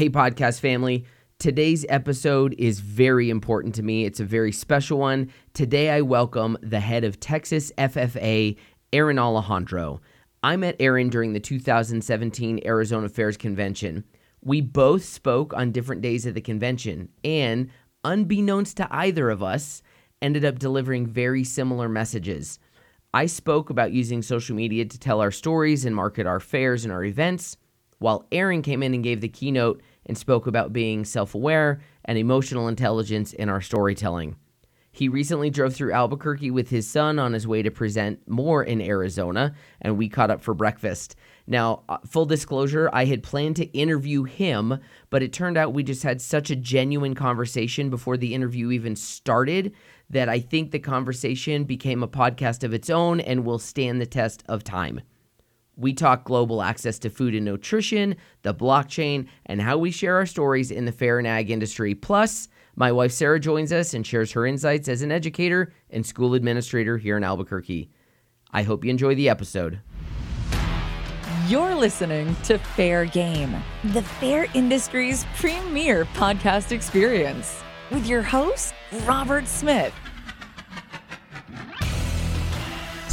Hey, podcast family. Today's episode is very important to me. It's a very special one. Today, I welcome the head of Texas FFA, Aaron Alejandro. I met Aaron during the 2017 Arizona Fairs Convention. We both spoke on different days of the convention, and unbeknownst to either of us, ended up delivering very similar messages. I spoke about using social media to tell our stories and market our fairs and our events, while Aaron came in and gave the keynote and spoke about being self aware and emotional intelligence in our storytelling. He recently drove through Albuquerque with his son on his way to present more in Arizona, and we caught up for breakfast. Now, uh, full disclosure, I had planned to interview him, but it turned out we just had such a genuine conversation before the interview even started that I think the conversation became a podcast of its own and will stand the test of time. We talk global access to food and nutrition, the blockchain, and how we share our stories in the fair and ag industry. Plus, my wife Sarah joins us and shares her insights as an educator and school administrator here in Albuquerque. I hope you enjoy the episode. You're listening to Fair Game, the fair industry's premier podcast experience, with your host, Robert Smith.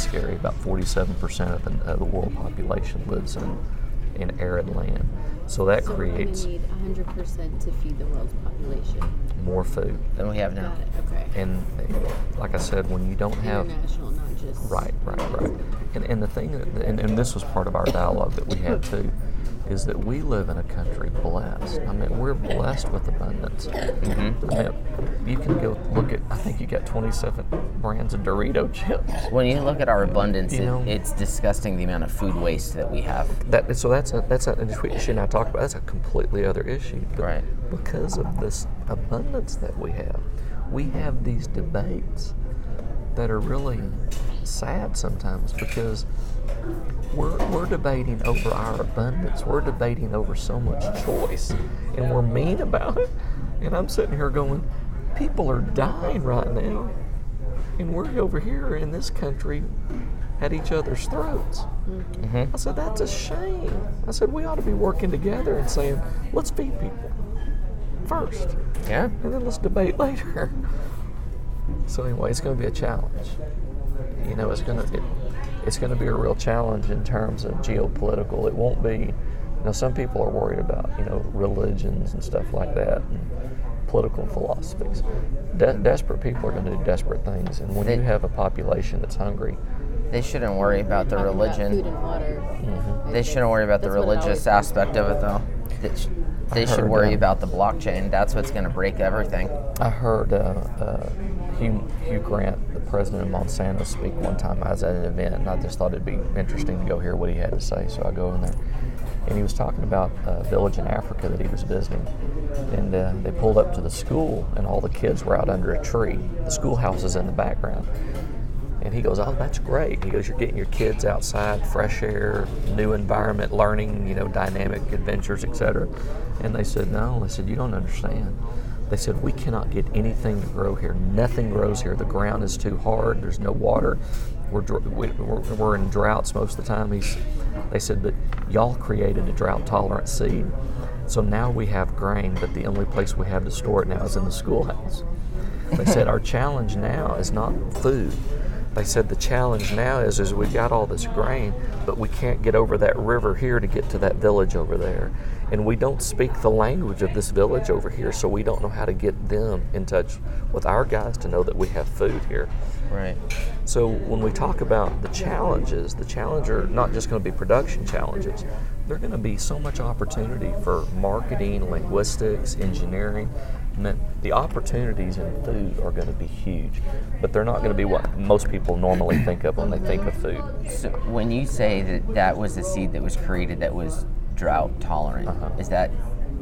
Scary. About 47% of the, of the world population lives in, in arid land. So that So creates we're need 100% to feed the world's population. more food. Than we have now. Got it. Okay. And like I said, when you don't have International, not just Right, right, right. And, and the thing, that, and, and this was part of our dialogue that we had too, is that we live in a country blessed. I mean, we're blessed with abundance. Mm-hmm. I mean, you can go look at, I think you got 27 brands of Dorito chips. When you look at our abundance, You it, it's disgusting the amount of food waste that we have. That, so that's a, that's a, and we should not talk about, that's a completely other issue. But Right. because of this abundance that we have, we have these debates that are really sad sometimes because we're, we're debating over our abundance. We're debating over so much choice, and we're mean about it. And I'm sitting here going, people are dying right now, and we're over here in this country at each other's throats. Mm-hmm. I said, that's a shame. I said, we ought to be working together and saying, let's feed people first, Yeah. and then let's debate later. So anyway, it's going to be a challenge. You know, it's going to it, it's going to be a real challenge in terms of geopolitical. It won't be. You know, some people are worried about you know religions and stuff like that, and political philosophies. De- desperate people are going to do desperate things, and when They- you have a population that's hungry, They shouldn't worry about the talking about religion. food and water. Mm-hmm. They shouldn't worry about the That's what it religious aspect of it, though. They, sh- they should worry uh, about the blockchain. That's what's going to break everything. I heard uh, uh, Hugh, Hugh Grant, the president of Monsanto, speak one time. I was at an event, and I just thought it'd be interesting to go hear what he had to say. So I go in there, and he was talking about a village in Africa that he was visiting. And uh, they pulled up to the school, and all the kids were out under a tree. The schoolhouse is in the background. And he goes, "Oh, that's great." He goes, "You're getting your kids outside, fresh air, new environment, learning, you know, dynamic adventures, etc." And they said, "No." They said, "You don't understand." They said, "We cannot get anything to grow here. Nothing grows here. The ground is too hard. There's no water. We're we- we're, we're in droughts most of the time." He's, they said, "But y'all created a drought-tolerant seed, so now we have grain, but the only place we have to store it now is in the schoolhouse." They said our challenge now is not food. They said the challenge now is is we've got all this grain, but we can't get over that river here to get to that village over there. And we don't speak the language of this village over here, so we don't know how to get them in touch with our guys to know that we have food here. Right. So when we talk about the challenges, the challenge are not just going to be production challenges. They're going to be so much opportunity for marketing, linguistics, engineering. I mean, the opportunities in food are going to be huge, but they're not going to be what most people normally think of when they think of food. So when you say that that was the seed that was created that was drought tolerant, is that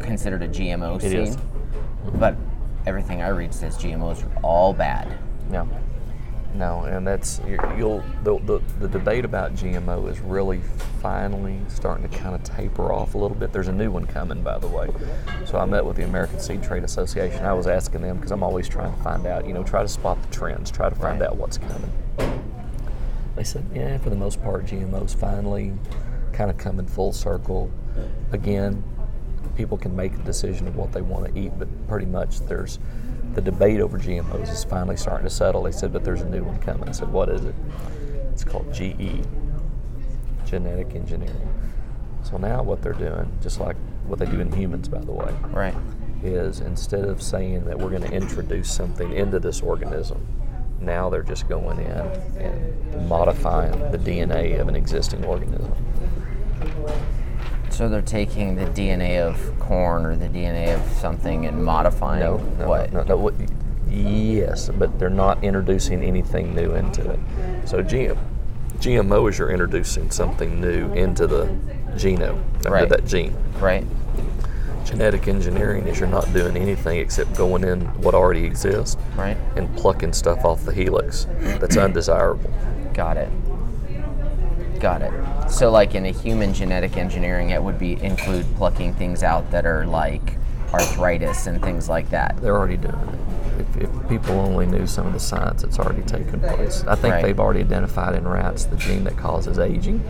considered a GMO Uh-huh. It seed? is. But everything I read says GMOs are all bad. No, no, and that's you- you'll the, the the debate about GMO is really finally starting to kind of taper off a little bit. There's a new one coming, by the way. So I met with the American Seed Trade Association. I was asking them because I'm always trying to find out, you know, try to spot the trends, try to find Right. out what's coming. They said, yeah, for the most part, GMOs finally kind of coming full circle. Again, people can make a decision of what they want to eat, but pretty much there's the debate over GMOs is finally starting to settle. They said, but there's a new one coming. I said, what is it? It's called GE, genetic engineering. So now what they're doing, just like what they do in humans, by the way, Right. is instead of saying that we're going to introduce something into this organism, now they're just going in and modifying the DNA of an existing organism. So they're taking the DNA of corn or the DNA of something and modifying No, no, what? no, no, what- Yes, but they're not introducing anything new into it. So GM, GMO is you're introducing something new into the genome, into Right. that gene. Right. Genetic engineering is you're not doing anything except going in what already exists Right. and plucking stuff off the helix that's undesirable. Got it. Got it. So, like in a human genetic engineering, it would be include plucking things out that are like arthritis and things like that. They're already doing it. If, if people only knew some of the science that's already taken place, I think Right. they've already identified in rats the gene that causes aging.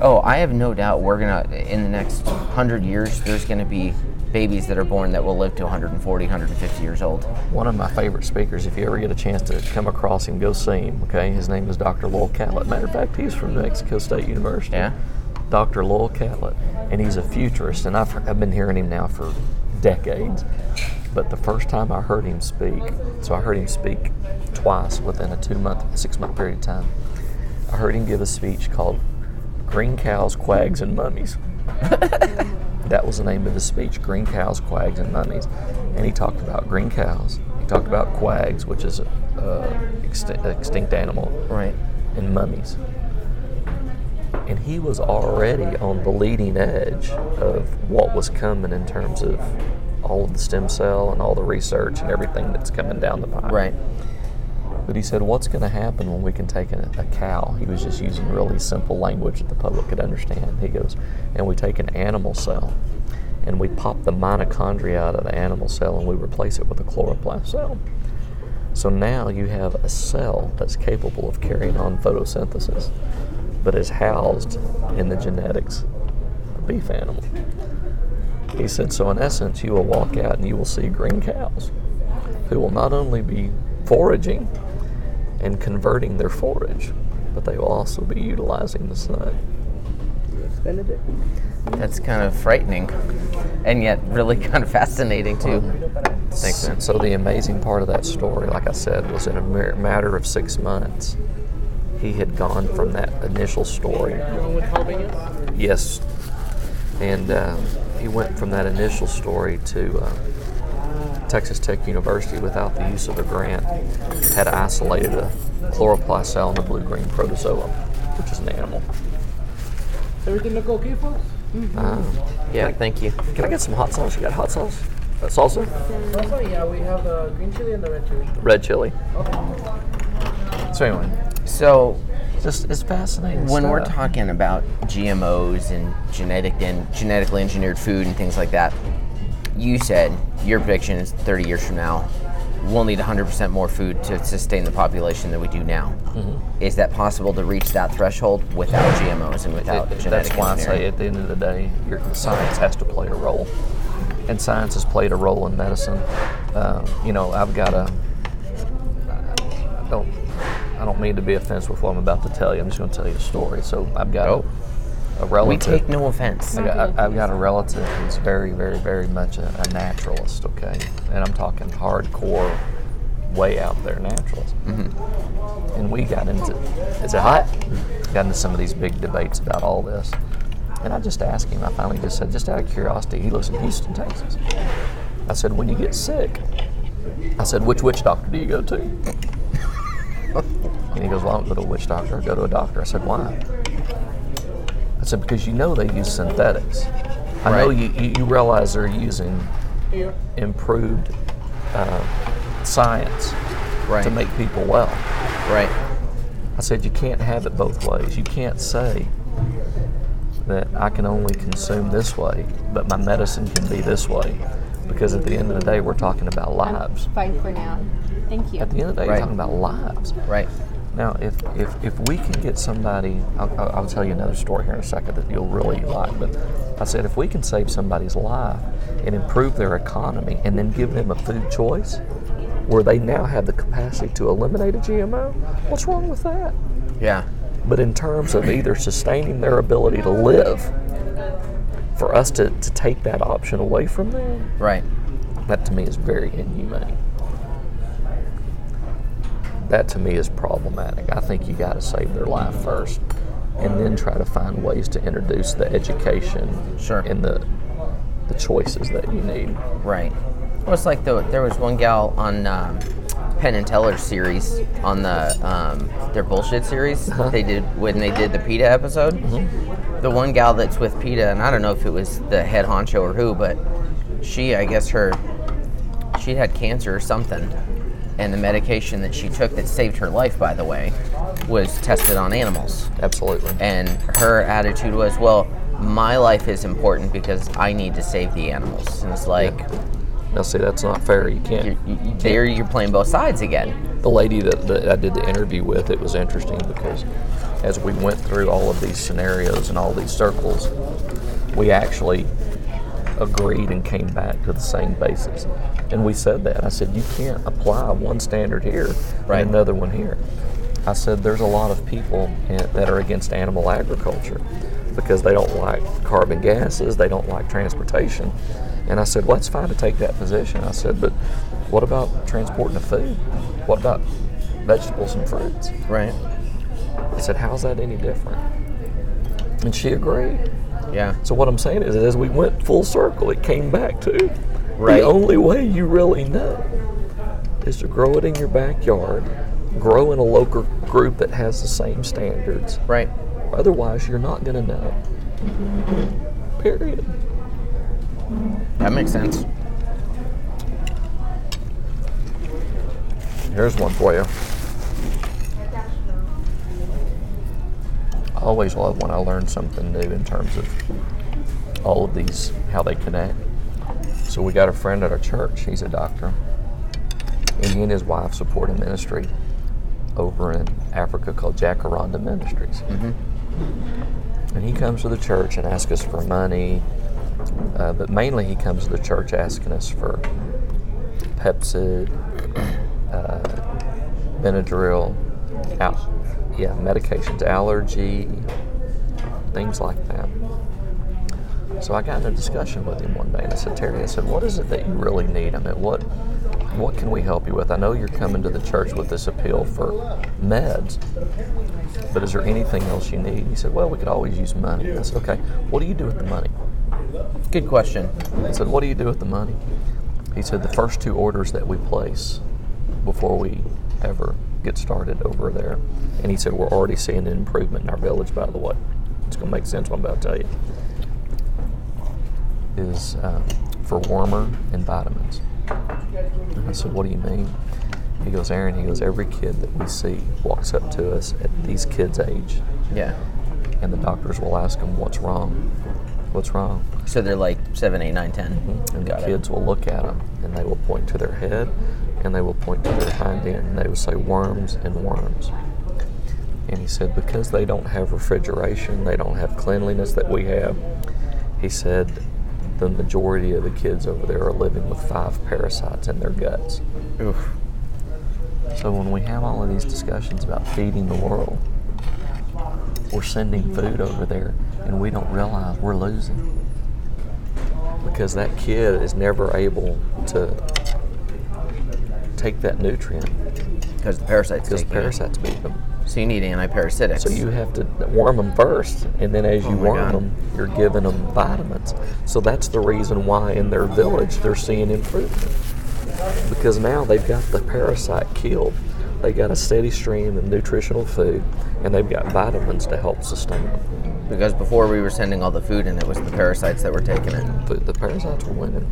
Oh, I have no doubt we're gonna in the next hundred years. There's gonna be babies that are born that will live to 140, 150 years old. One of my favorite speakers, if you ever get a chance to come across him, go see him, okay? His name is Dr. Lowell Catlett. Matter of fact, he's from New Mexico State University. Yeah. Dr. Lowell Catlett. And he's a futurist, and I've, I've been hearing him now for decades. But the first time I heard him speak, so I heard him speak twice within a two month, six month period of time. I heard him give a speech called Green Cows, Quags, and Mummies. that was the name of the speech Green Cows, Quags, and Mummies. And he talked about green cows, he talked about quags, which is an extinct, extinct animal, Right. and mummies. And he was already on the leading edge of what was coming in terms of all of the stem cell and all the research and everything that's coming down the pipe. Right. But he said, What's going to happen when we can take a, a cow? He was just using really simple language that the public could understand. He goes, And we take an animal cell and we pop the mitochondria out of the animal cell and we replace it with a chloroplast cell. So now you have a cell that's capable of carrying on photosynthesis, but is housed in the genetics of the beef animal. He said, So in essence, you will walk out and you will see green cows who will not only be foraging and converting their forage, but they will also be utilizing the sun. That's kind of frightening, and yet really kind of fascinating too. Thanks, man. So the amazing part of that story, like I said, was in a matter of six months, he had gone from that initial story. Yes, and uh, he went from that initial story to uh, Texas Tech University without the use of a grant. Had isolated a chloroplast cell in a blue-green protozoa, which is an animal. Everything look okay, folks? Ah. Yeah, thank you. Can I get some hot sauce? You got hot sauce? Uh, salsa? Also, yeah, we have the green chili and the red chili. Red chili. So anyway, So just it's fascinating. when we're talking about GMOs and genetic and genetically engineered food and things like that, you said your prediction is 30 years from now, we'll need 100% more food to sustain the population than we do now. Mm-hmm. Is that possible to reach that threshold without GMOs and without It- genetic that's why I say at the end of the day, your science has to play a role, and science has played a role in medicine. Uh, you know, I've got a. I don't. I don't mean to be offensive with what I'm about to tell you. I'm just going to tell you a story. So I've got Oh. a, a We take no offense. I got, I, I've got a relative who's very, very, very much a, a naturalist, okay? And I'm talking hardcore, way out there naturalist. Mm-hmm. And we got into, is it hot? Got into some of these big debates about all this. And I just asked him, I finally just said, just out of curiosity, he lives in Houston, Texas. I said, when you get sick, I said, which witch doctor do you go to? and he goes, well, I don't go to a witch doctor, I go to a doctor. I said, why? I said, because you know they use synthetics. I know you, you, you realize they're using Here. improved uh, science Right. to make people well. Right. I said, you can't have it both ways. You can't say that I can only consume this way, but my medicine can be this way. Because at the end of the day, we're talking about lives. I'm Fine for now. Thank you. At the end of the day, Right. you're talking about lives. Right. Now, if, if, if we can get somebody, I'll, I'll tell you another story here in a second that you'll really like. But I said, if we can save somebody's life and improve their economy and then give them a food choice where they now have the capacity to eliminate a GMO, what's wrong with that? Yeah. But in terms of either sustaining their ability to live, for us to, to take that option away from them, Right. that to me is very inhumane. That to me is problematic. I think you got to save their life first, and then try to find ways to introduce the education Sure. and the the choices that you need. Right. Well, it's like the, there was one gal on um, Penn and Teller's series on the um, their bullshit series. They did when they did the PETA episode. The one gal that's with PETA, and I don't know if it was the head honcho or who, but she, I guess her, she had cancer or something, and the medication that she took that saved her life, by the way, was tested on animals. Absolutely. And her attitude was, well, my life is important because I need to save the animals. And it's like, Now, see, that's not fair. You can't. you're, you, there you're playing both sides again. the lady that, that I did the interview with, it was interesting because as we went through all of these scenarios and all these circles, we actually agreed and came back to the same basis. And we said that. I said, you can't apply one standard here Right. and another one here. I said, there's a lot of people in- that are against animal agriculture because they don't like carbon gases, they don't like transportation. And I said, well, it's fine to take that position. I said, but what about transporting the food? What about vegetables and fruits? Right. I said, how's that any different? And she agreed. Yeah. So what I'm saying is, as we went full circle, it came back to Right. the only way you really know is to grow it in your backyard, grow in a local group that has the same standards. Right. Otherwise, you're not going to know. Period. That makes sense. Here's one for you. Always love when I learn something new in terms of all of these, how they connect. So we got a friend at our church. He's a doctor, and he and his wife support a ministry over in Africa called Jacaranda Ministries. And he comes to the church and asks us for money, uh, but mainly he comes to the church asking us for Pepcid, uh, Benadryl, al- yeah, medications, allergy, things like that. So I got in a discussion with him one day, and I said, Terry, I said, what is it that you really need? I mean, what what can we help you with? I know you're coming to the church with this appeal for meds, but is there anything else you need? He said, well, we could always use money. I said, okay, what do you do with the money? Good question. I said, What do you do with the money? He said, The first two orders that we place before we ever get started over there. And he said, We're already seeing an improvement in our village, by the way. It's going to make sense what I'm about to tell you. Is um, for wormer and vitamins. And I said, What do you mean? He goes, Aaron, he goes, every kid that we see walks up to us at these kids' age, Yeah. and the doctors will ask them, What's wrong? What's wrong? So they're like seven, eight, nine, ten. And Got the it. kids will look at them and they will point to their head and they will point to their hind end and they will say worms and worms. And he said, because they don't have refrigeration, they don't have cleanliness that we have, he said, the majority of the kids over there are living with five parasites in their guts. Oof. So when we have all of these discussions about feeding the world, we're sending food over there and we don't realize we're losing. Because that kid is never able to take that nutrient Because the parasites because parasites beat them. So you need antiparasitics. So you have to worm them first, and then as oh you Oh worm God. them, you're giving them vitamins. So that's the reason why in their village they're seeing improvement. Because now they've got the parasite killed. They got a steady stream of nutritional food, and they've got vitamins to help sustain them. because before we were sending all the food and it was the parasites that were taking it. The parasites were winning.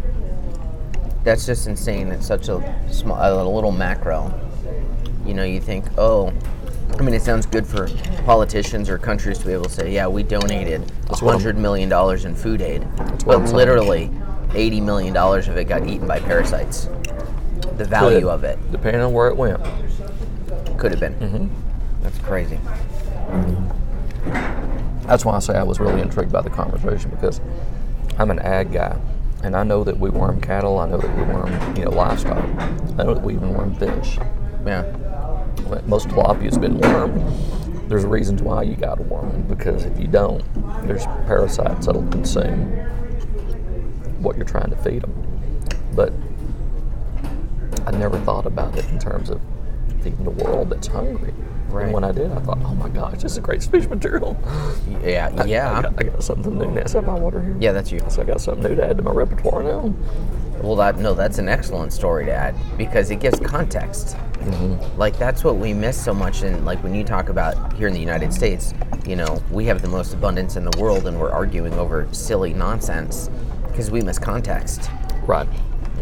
That's just insane. It's such a small, a little macro. You know, you think, oh, I mean, it sounds good for politicians or countries to be able to say, yeah, we donated hundred million dollars in food aid, but literally, eighty million dollars of it got eaten by parasites. The value Could, of it depending on where it went. could have been. Mm-hmm. That's crazy. That's why I say I was really intrigued by the conversation because I'm an ag guy, and I know that we worm cattle. I know that we worm, you know, livestock. I know that we even worm fish. Yeah. Most tilapia's been wormed. There's reasons why you got to worm them because if you don't, there's parasites that'll consume what you're trying to feed them. But I never thought about it in terms of feeding the world that's hungry. Right. And when I did, I thought, oh my gosh, this is great speech material. Yeah. I, Yeah. got, I got something new. Is that my water here? Yeah, that's you. So I got something new to add to my repertoire now. Well, that no, that's an excellent story to add because it gives context. Mm-hmm. Like that's what we miss so much and like when you talk about here in the United States, you know, we have the most abundance in the world and we're arguing over silly nonsense because we miss context, Right.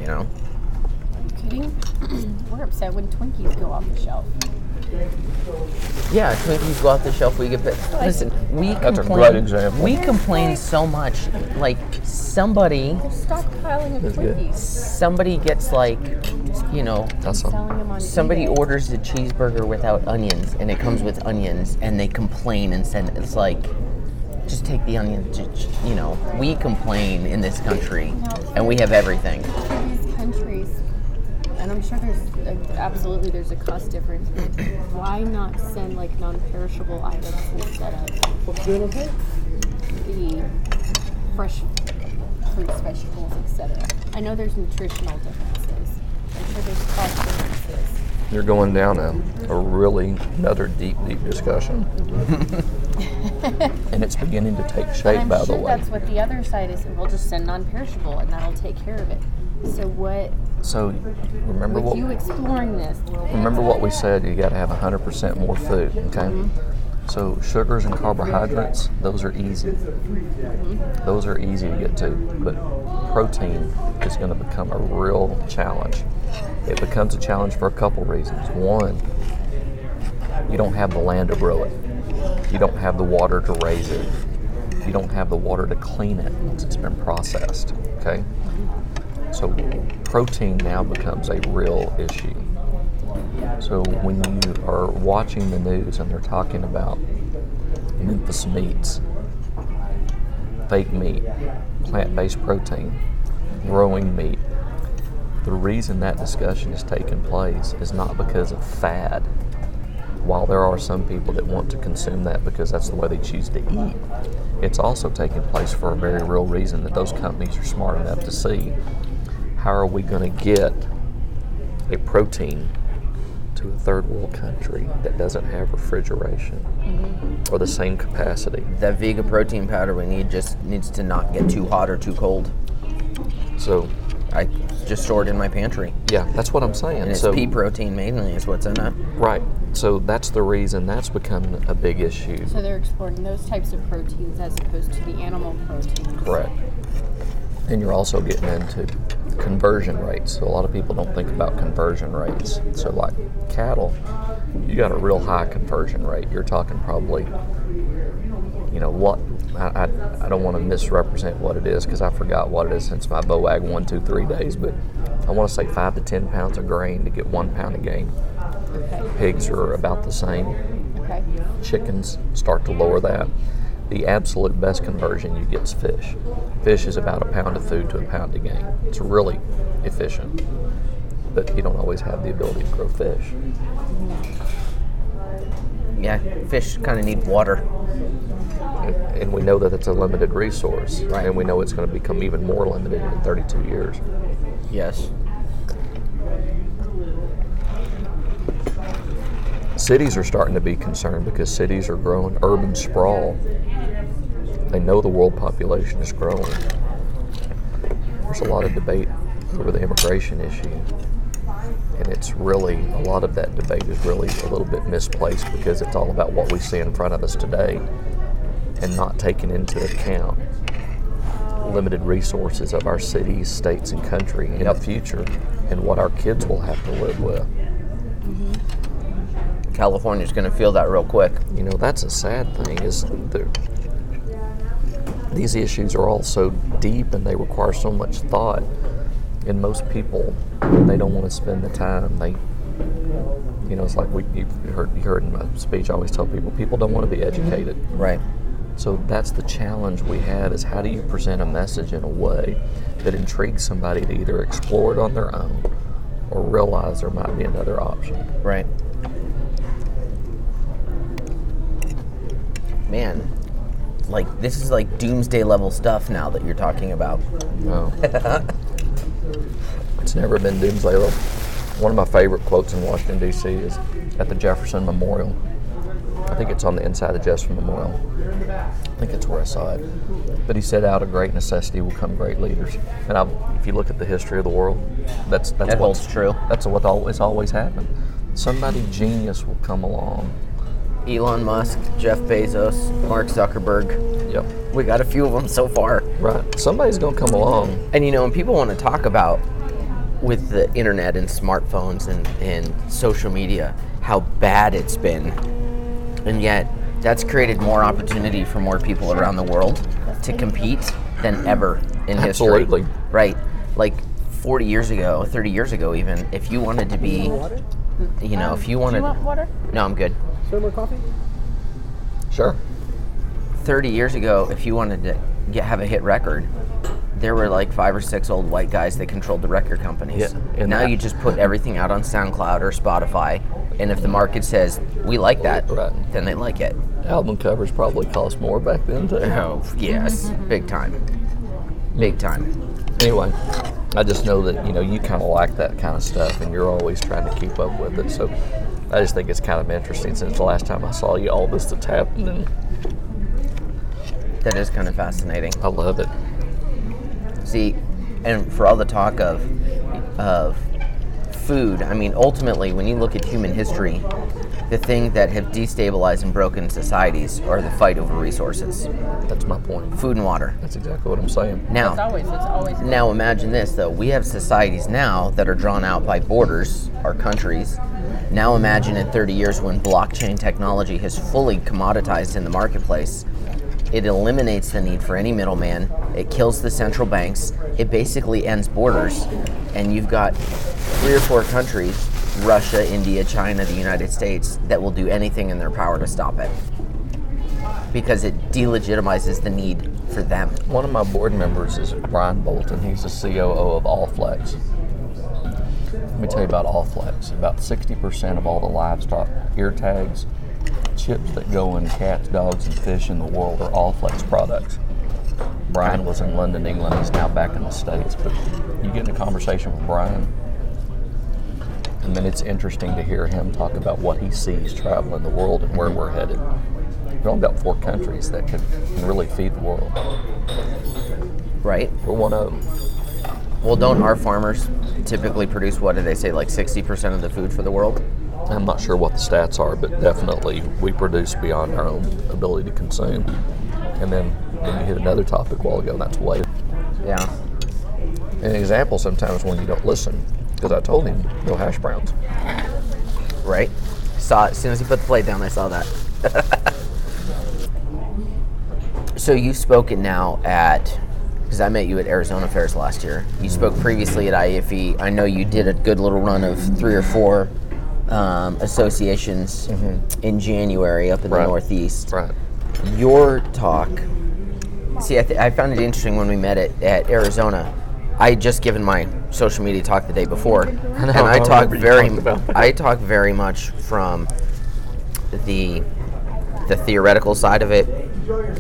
you know. Are you kidding? We're upset when Twinkies go off the shelf. Yeah, Twinkies go off the shelf. We get bit. Listen, we That's a complain. great example. We complain so much. Like somebody, They're stockpiling of That's good. Twinkies. somebody gets like, you know, That's all. Selling them on somebody eBay. orders a cheeseburger without onions, and it comes with onions, and they complain and send. It's like, just take the onions. ju- ju- You know, we complain in this country, and we have everything. For these countries, and I'm sure there's absolutely there's a cost difference. But why not send like non-perishable items instead of What's doing okay? the fresh fruits, vegetables, etc. I know there's nutritional differences. I'm sure there's cost differences. You're going down a, a really another deep, deep discussion. Mm-hmm. and it's beginning to take shape, I'm by the way. that's what the other side is. We'll just send non-perishable, and that'll take care of it. So what? So remember what you exploring this, remember what we said. You got to have 100% more food. Okay. Mm-hmm. So sugars and carbohydrates, those are easy. Mm-hmm. Those are easy to get to, but protein is going to become a real challenge. It becomes a challenge for a couple reasons. One, you don't have the land to grow it. You don't have the water to raise it. You don't have the water to clean it once it's been processed. Okay? Mm-hmm. So protein now becomes a real issue. So when you are watching the news and they're talking about Memphis meats, fake meat, plant-based protein, growing meat, the reason that discussion is taking place is not because of fad. While there are some people that want to consume that because that's the way they choose to eat, it's also taking place for a very real reason that those companies are smart enough to see how are we going to get a protein to a third world country that doesn't have refrigeration mm-hmm. or the same capacity. That Vega protein powder we need just needs to not get too hot or too cold. So, I just store it in my pantry, yeah, that's what I'm saying. and it's so, pea protein mainly is what's in it. right. So that's the reason that's become a big issue. so they're exploring those types of proteins as opposed to the animal proteins. Correct. And you're also getting into conversion rates. So a lot of people don't think about conversion rates. So like cattle, you got a real high conversion rate. You're talking probably, you know, what I, I, I don't want to misrepresent what it is because I forgot what it is since my BOAG one, two, three days, but I want to say five to ten pounds of grain to get one pound of gain. Okay. Pigs are about the same Okay. chickens start to lower that. The absolute best conversion you get is fish. Fish is about a pound of food to a pound of game. It's really efficient, but you don't always have the ability to grow fish. Yeah, fish kind of need water. And, and we know that it's a limited resource, Right. and we know it's going to become even more limited in 32 years. Yes. Cities are starting to be concerned because cities are growing urban sprawl. They know the world population is growing. There's a lot of debate over the immigration issue. And it's really, a lot of that debate is really a little bit misplaced because it's all about what we see in front of us today and not taking into account limited resources of our cities, states, and country in the future and what our kids will have to live with. California's going to feel that real quick. You know, that's a sad thing is the, these issues are all so deep and they require so much thought. And most people, they don't want to spend the time. They You know, it's like we you heard you heard in my speech. I always tell people people don't want to be educated. Right. So that's the challenge we had: is how do you present a message in a way that intrigues somebody to either explore it on their own or realize there might be another option. Right. Man, like this is like doomsday level stuff now that you're talking about. No. it's never been doomsday. level. One of my favorite quotes in Washington D.C. is at the Jefferson Memorial. I think it's on the inside of the Jefferson Memorial. I think it's where I saw it. But he said, "Out of great necessity will come great leaders." And I, if you look at the history of the world, that's that's That what's true. That's what always always happened. Somebody genius will come along. Elon Musk, Jeff Bezos, Mark Zuckerberg. Yep. We got a few of them so far. Right. Somebody's gonna come along. And you know, and people want to talk about with the internet and smartphones and, and social media how bad it's been. And yet, that's created more opportunity for more people around the world to compete than ever in history. Absolutely. Right. Like 40 years ago, 30 years ago, even, if you wanted to be, you know, if you Do wanted. you want water? No, I'm good. Some more coffee? Sure. 30 years ago, if you wanted to get, have a hit record, there were like five or six old white guys that controlled the record companies. Yeah, and now that- you just put everything out on SoundCloud or Spotify, and if the market says we like that, Right. then they like it. Album covers probably cost more back then too. Oh, yes, big time, big time. Anyway, I just know that you know you kind of like that kind of stuff, and you're always trying to keep up with it. So I just think it's kind of interesting since the last time I saw you, all this that's happened, and That is kind of fascinating. I love it. See, and for all the talk of of food, I mean, ultimately, when you look at human history, the thing that have destabilized and broken societies are the fight over resources, That's my point. food and water. That's exactly what I'm saying. Now, It's always, it's always. Now imagine this though. We have societies now that are drawn out by borders, our countries. Now imagine in 30 years when blockchain technology has fully commoditized in the marketplace. It eliminates the need for any middleman. It kills the central banks. It basically ends borders. And you've got three or four countries Russia, India, China, the United States that will do anything in their power to stop it. Because it delegitimizes the need for them. One of my board members is Brian Bolton. He's the COO of Allflex. Let me tell you about Allflex. About 60% of all the livestock ear tags, chips that go in cats, dogs, and fish in the world are Allflex products. Brian was in London, England. He's now back in the States. But you get in a conversation with Brian, and then it's interesting to hear him talk about what he sees traveling the world and where we're headed. We've only got four countries that can, can really feed the world. Right? We're one of them. Well, don't our farmers typically produce what do they say, like 60% of the food for the world? I'm not sure what the stats are, but definitely we produce beyond our own ability to consume. And then, then you hit another topic a while ago, and that's weight. Yeah. An example sometimes when you don't listen, because I told him no hash browns. Right? Saw it as soon as he put the plate down, I saw that. so you've spoken now at, because I met you at Arizona Fairs last year. You spoke previously at IFE. I know you did a good little run of three or four um, associations in January up in the Northeast. Right. your talk see I, th- I found it interesting when we met at, at arizona i had just given my social media talk the day before and i I talk very talked about that. i talk very much from the the theoretical side of it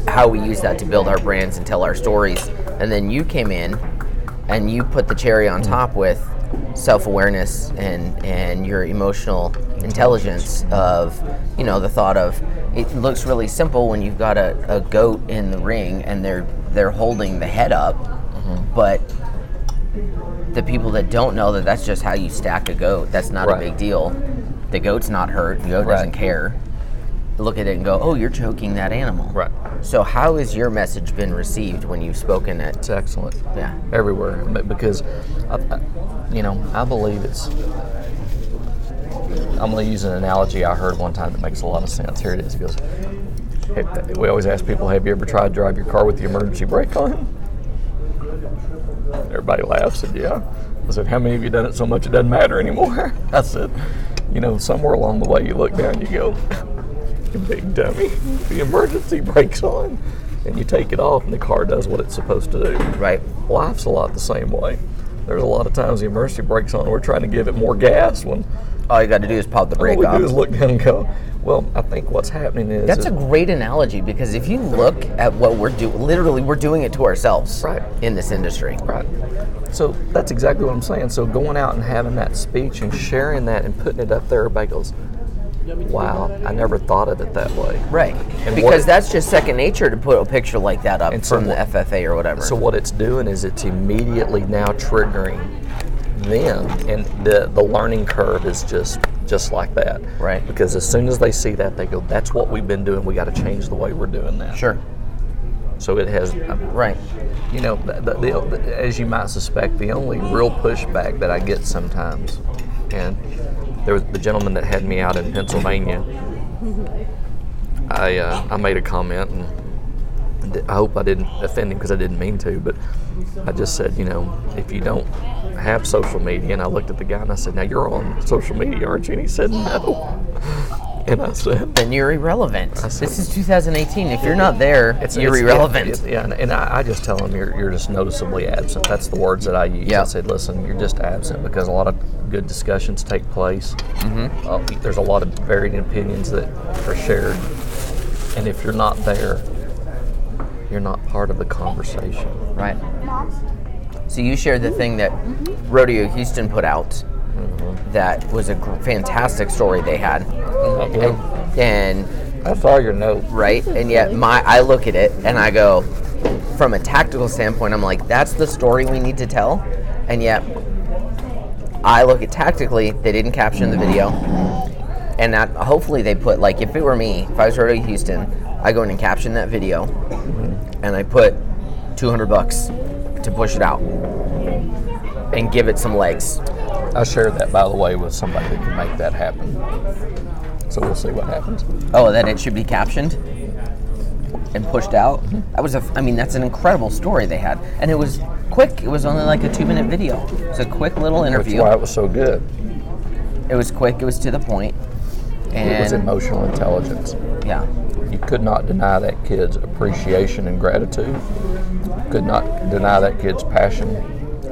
how we use that to build our brands and tell our stories and then you came in and you put the cherry on top with self-awareness and and your emotional intelligence of you know the thought of it looks really simple when you've got a, a goat in the ring and they're they're holding the head up mm-hmm. but the people that don't know that that's just how you stack a goat that's not Right. a big deal the goat's not hurt the goat doesn't care look at it and go oh you're choking that animal Right. so how has your message been received when you've spoken it It's excellent. yeah Everywhere. Because, I, I, you know, I believe it's. I'm going to use an analogy I heard one time that makes a lot of sense. Here it is. It goes, hey, we always ask people, have you ever tried to drive your car with the emergency brake on? Everybody everybody laughs. And yeah, I said, how many of you done it so much it doesn't matter anymore? I said, you know, somewhere along the way you look down, you go, you big dummy, the emergency brake's on, and you take it off, and the car does what it's supposed to do. Right. Life's a lot the same way. There's a lot of times the emergency brake's on, we're trying to give it more gas when All you got to do is pop the brake all brake we off. do is look down and go, well, I think what's happening is That's a great analogy because if you look at what we're doing, literally, we're doing it to ourselves Right. in this industry. Right. So that's exactly what I'm saying. So going out and having that speech and sharing that and putting it up there, everybody goes, wow, I never thought of it that way. Right. And because what- that's just second nature to put a picture like that up And so from the what- FFA or whatever. So what it's doing is it's immediately now triggering them and the, the learning curve is just just like that. Right. Because as soon as they see that they go, that's what we've been doing. We got to change the way we're doing that. sure. So it has Right. you know, the, the, the, as you might suspect, the only real pushback that I get sometimes, and there was the gentleman that had me out in Pennsylvania. I uh, I made a comment, and I hope I didn't offend him because I didn't mean to, but I just said, you know, if you don't have social media, and I looked at the guy and I said, now you're on social media, aren't you? And he said, no. And I said, Then you're irrelevant. see. This is 2018. If you're not there, you're it's- irrelevant. it- yeah, and, and I, I just tell them you're, you're just noticeably absent. That's the words that I use. I said, listen, you're just absent because a lot of good discussions take place. Mm-hmm. Uh, there's a lot of varied opinions that are shared, and if you're not there, you're not part of the conversation. Right. So you shared the thing that Rodeo Houston put out. That was a gr- fantastic story they had, uh-huh. and I saw your note. right, and yet my I look at it and I go, from a tactical standpoint, I'm like, that's the story we need to tell, and yet I look at tactically, they didn't caption the video, and that hopefully they put like if it were me, if I was Rodeo Houston, I go in and caption that video, and I put 200 bucks to push it out and give it some legs. I shared that, by the way, with somebody that can make that happen. So we'll see what happens. Oh, that it should be captioned and pushed out. That was a. I mean, that's an incredible story they had, and it was quick. It was only like a two-minute video. It's a quick little interview. That's why it was so good. It was quick. It was to the point. It was emotional intelligence. yeah, You could not deny that kid's appreciation and gratitude. Could not deny that kid's passion.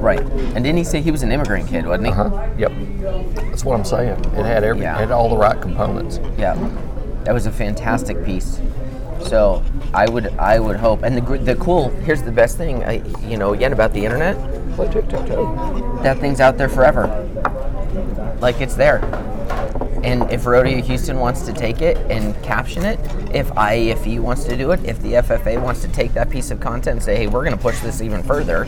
Right. And didn't he say he was an immigrant kid, wasn't he? Uh huh. Yep. That's what I'm saying. It had every. Yeah. It had all the right components. Yeah, that was a fantastic piece. So I would, I would hope. And the the cool. Here's the best thing. I, you know, again about the internet. Play tic tac toe. that thing's out there forever. Like it's there. And if Rodeo Houston wants to take it and caption it, if IAFE wants to do it, if the FFA wants to take that piece of content and say, hey, we're going to push this even further,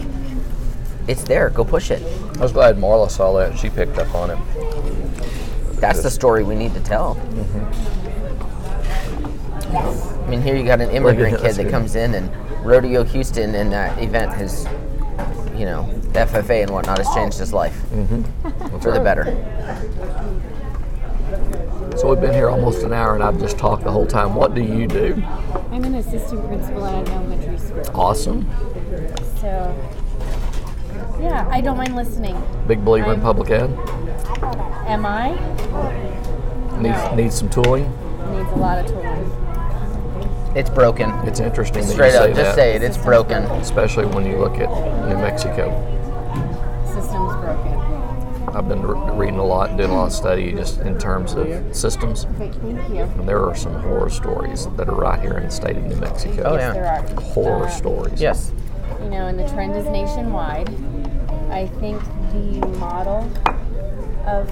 it's there. Go push it. I was glad Marla saw that she picked up on it. That's the story we need to tell. I mean, here you got an immigrant kid that comes in, and Rodeo Houston and that event has, you know, the FFA and whatnot has changed his life mm-hmm. for the better. So we've been here almost an hour and I've just talked the whole time. What do you do? I'm an assistant principal at an elementary school. Awesome. So, yeah, I don't mind listening. Big believer in I'm- public ed. Am I? Needs No. needs some tooling. Needs a lot of tools. It's broken. It's interesting that Straight you up, say just that, say it. It's broken. especially when you look at New Mexico. System's broken. I've been re- reading a lot and doing a lot of study just in terms of systems. Okay, thank you. And there are some horror stories that are right here in the state of New Mexico. Oh, yeah. there are. Horror Uh, stories. Yes. You know, and the trend is nationwide. I think the model of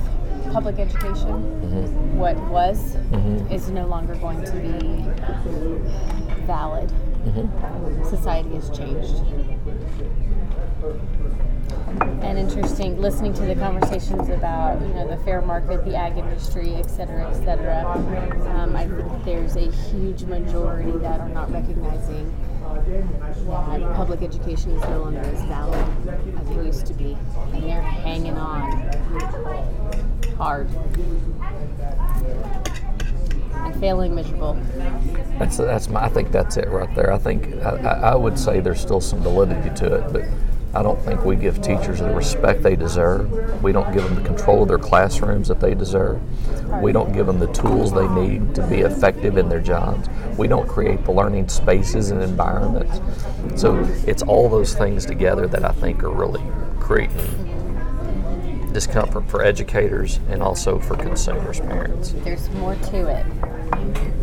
public education, mm-hmm. what was, mm-hmm. is no longer going to be valid. Mm-hmm. Society has changed. And interesting, listening to the conversations about you know the fair market, the ag industry, et cetera, et cetera. Um, I think there's a huge majority that are not recognizing public education is no longer as valid as it used to be, and they're hanging on hard and failing miserable. That's that's my. I think that's it right there. I think I I would say there's still some validity to it, but I don't think we give teachers the respect they deserve. We don't give them the control of their classrooms that they deserve. We don't give them the tools they need to be effective in their jobs. We don't create the learning spaces and environments. So it's all those things together that I think are really creating discomfort for educators and also for consumers, parents. There's more to it.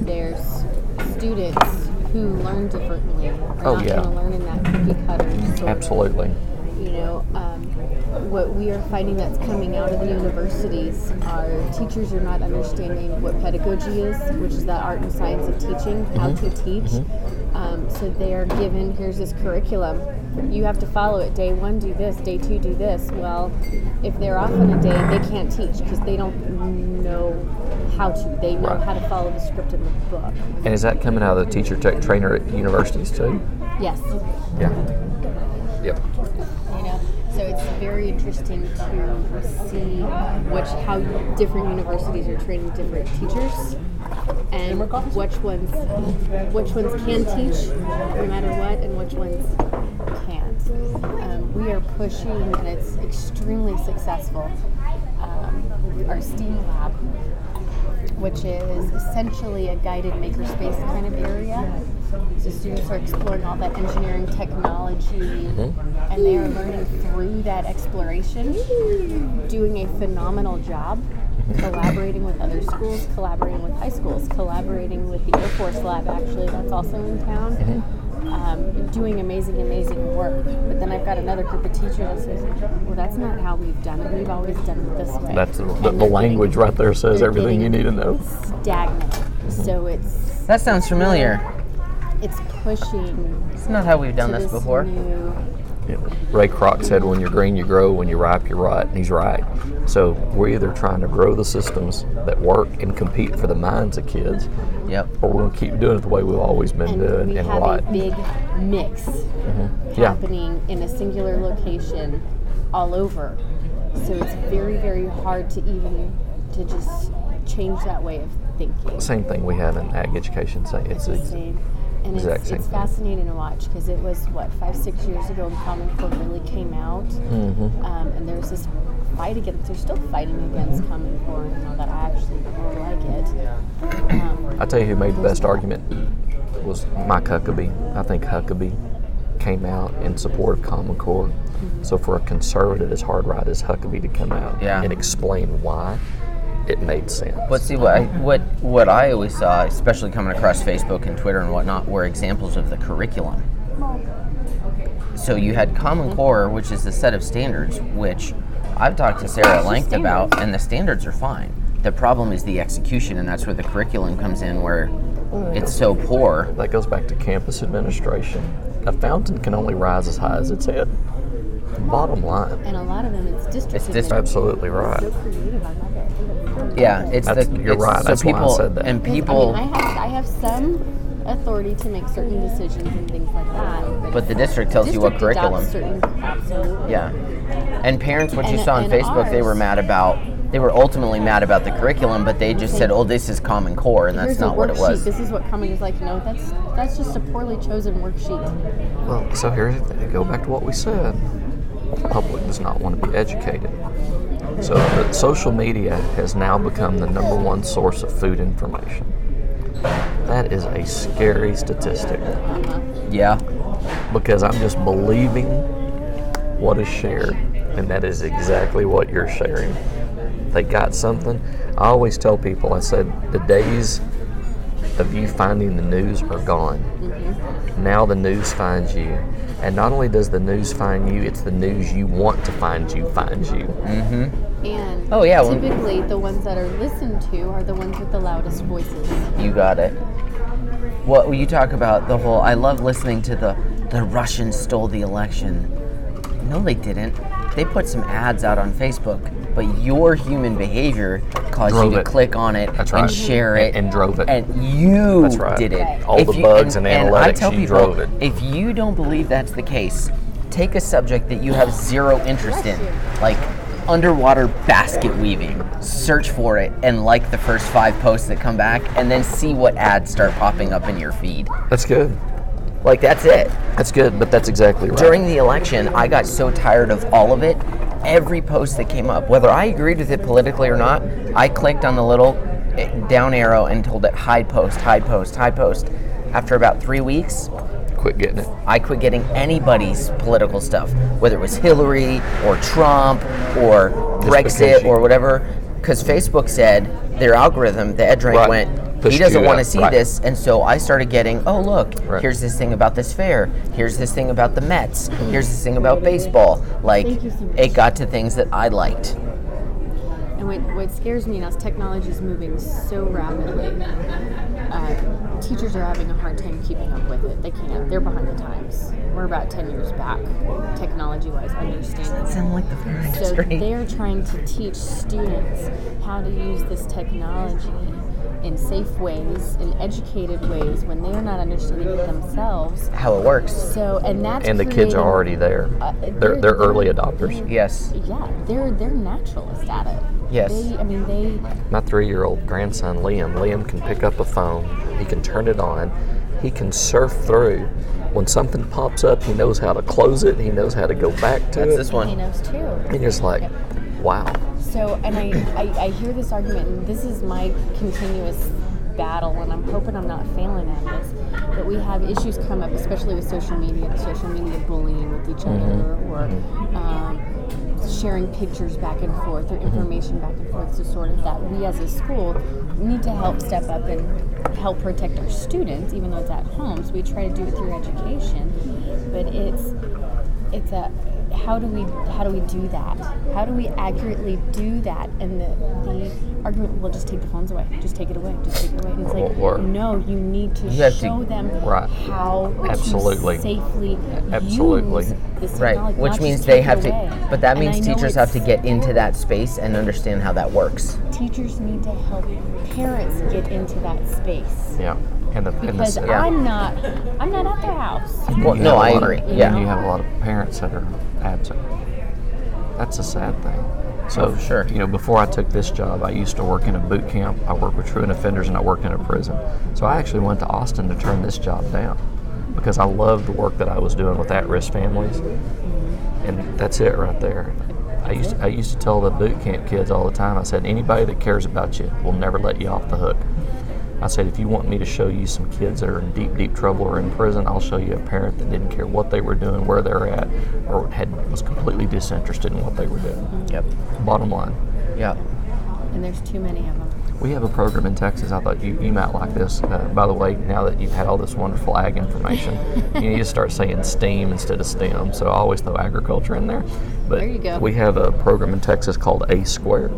There's students who learn differently. Are Oh, not yeah. going to learn in that cookie cutter sort of Absolutely. you know, um, what we are finding that's coming out of the universities are teachers are not understanding what pedagogy is, which is the art and science of teaching, how to teach. Um, so they are given here's this curriculum. You have to follow it. Day one, do this. Day two, do this. Well, if they're off on a day, they can't teach because they don't know how to. They know Right. how to follow the script in the book. And is that coming out of the teacher tech trainer at universities too? Yes. Yeah. Yep. you know so it's very interesting to see which how different universities are training different teachers and which ones which ones can teach no matter what and which ones can't um, we are pushing and it's extremely successful um, our steam lab which is essentially a guided makerspace kind of area. So students are exploring all that engineering technology and they are learning through that exploration, doing a phenomenal job, collaborating with other schools, collaborating with high schools, collaborating with the Air Force Lab actually, that's also in town. Um, doing amazing, amazing work. But then I've got another group of teachers that says, well, that's not how we've done it. We've always done it this way. That's the, the, they're getting- language right there says everything you need to know. stagnant. So it's That sounds familiar. it's pushing It's not how we've done this this before. new Yeah. Ray Kroc said, "When you're green, you grow. When you're ripe, you rot." And he's right. So we're either trying to grow the systems that work and compete for the minds of kids, Yep. or we're going to keep doing it the way we've always been and doing we and have right. a big mix mm-hmm. Yeah. happening in a singular location all over. So it's very, very hard to even to just change that way of thinking. Same thing we have in ag education. Say it's the ex- same. And exact it's, same it's fascinating to watch because it was what five, six years ago when Common Core really came out, Mm-hmm. um, and there's this fight against. They're still fighting against Common Core, and all that. I actually really like it. Um, I tell you who made the best argument was Mike Huckabee. I think Huckabee came out in support of Common Core. So for a conservative as hard right as Huckabee to come out Yeah. and explain why, it made sense. But see what I, what what I always saw, especially coming across Facebook and Twitter and whatnot, were examples of the curriculum. So you had Common mm-hmm. Core, which is the set of standards, which I've talked to Sarah at length about, and the standards are fine. The problem is the execution, and that's where the curriculum comes in, where mm. it's so poor. That goes back to campus administration. A fountain can only rise as high as its head. Bottom line. and a lot of them, it's district. It's district. Absolutely right. So creative. I love it. Yeah, it's That's- the you're it's- right. So That's why I people said that. and people, I, mean, I have I have some authority to make certain decisions and things like that. but the district tells you what district adopts curriculum. Certain, absolutely. Yeah. And parents, what you saw on and Facebook, they were mad about. They were ultimately mad about the curriculum, but they just said, "Oh, this is Common Core," and that's Here's not what it worksheet. was. This is what Common is like. No, that's that's just a poorly chosen worksheet. Well, so here the. Go back to what we said. The public does not want to be educated. So social media has now become the number one source of food information. That is a scary statistic Yeah. because I'm just believing what is shared, and that is exactly what you're sharing. They got something. I always tell people, I said, the days of you finding the news are gone. Mm-hmm. Now the news finds you. And not only does the news find you, it's the news you want to find you finds you. Mm-hmm. And Oh, yeah, well- typically the ones that are listened to are the ones with the loudest voices. You got it. What will you talk about the whole? I love listening to the the Russians stole the election. No, they didn't. They put some ads out on Facebook, but your human behavior caused Drove you to it. click on it and share it and drove it. And you right. did it. All the bugs and I analytics, tell you people, drove it. If you don't believe that's the case, take a subject that you have zero interest in, like underwater basket weaving. Search for it and like the first five posts that come back, and then see what ads start popping up in your feed. That's good. Like that's it. That's good, but that's exactly right. During the election, I got so tired of all of it. Every post that came up, whether I agreed with it politically or not, I clicked on the little eh, down arrow and told it hide post, hide post, hide post. After about three weeks, quit getting it. I quit getting anybody's political stuff, whether it was Hillary or Trump or Brexit or whatever. Because Facebook said their algorithm, the EdgeRank Right. went, he doesn't want to see right. this, and so I started getting, oh look, Right. here's this thing about this fair, here's this thing about the Mets, here's this thing about baseball. Like so it got to things that I liked. And what, what scares me now is technology is moving so rapidly. Uh, teachers are having a hard time keeping up with it. They can't. They're behind the times. We're about 10 years back, technology wise, understanding. Sound like the fair So industry. they're trying to teach students how to use this technology in safe ways, in educated ways, when they're not understanding it themselves. How it works. So, and that's And the kids are already there. Uh, They're, they're- they're early adopters. Yes. Yeah, they're they're naturalists at it. Yes. They, I mean, they My three year old grandson, Liam, Liam can pick up a phone, he can turn it on, he can surf through. When something pops up, he knows how to close it, he knows how to go back to That's it. this he one. knows too. And you're just like, wow. So, and I, I, I hear this argument, and this is my continuous battle, and I'm hoping I'm not failing at this. But we have issues come up, especially with social media, social media bullying with each other, or um, sharing pictures back and forth, or information back and forth. So, sort of that we as a school need to help step up and help protect our students, even though it's at home. So we try to do it through education, but it's it's a how do we how do we do that? How do we accurately do that? And the the argument will just take the phones away, just take it away, just take it away. And it's like Or- no, you need to You have to- show them Right. how Absolutely. to safely Absolutely. use this Right, which means they have to, but that means teachers have to get into that space and understand how that works. Teachers need to help parents get into that space Yeah. And the, and the, because yeah. I'm not I'm not at their house. Well, no, have a I lot of- you Yeah. And you have a lot of parents that are absent. That's a sad thing. So, Oh, sure. you know, before I took this job, I used to work in a boot camp. I worked with truant offenders and I worked in a prison. So I actually went to Austin to turn this job down because I loved the work that I was doing with at-risk families. And that's it right there. I used, I used to tell the boot camp kids all the time, I said, anybody that cares about you will never let you off the hook. I said, if you want me to show you some kids that are in deep, deep trouble or in prison, I'll show you a parent that didn't care what they were doing, where they're at, or had was completely disinterested in what they were doing. Yep. Bottom line, Yep. And there's too many of them. we have a program in Texas. I thought you, you might like this. Uh, by the way, now that you've had all this wonderful ag information, you need to start saying STEAM instead of STEM. So I always throw agriculture in there. But There you go. we have a program in Texas called A Squared.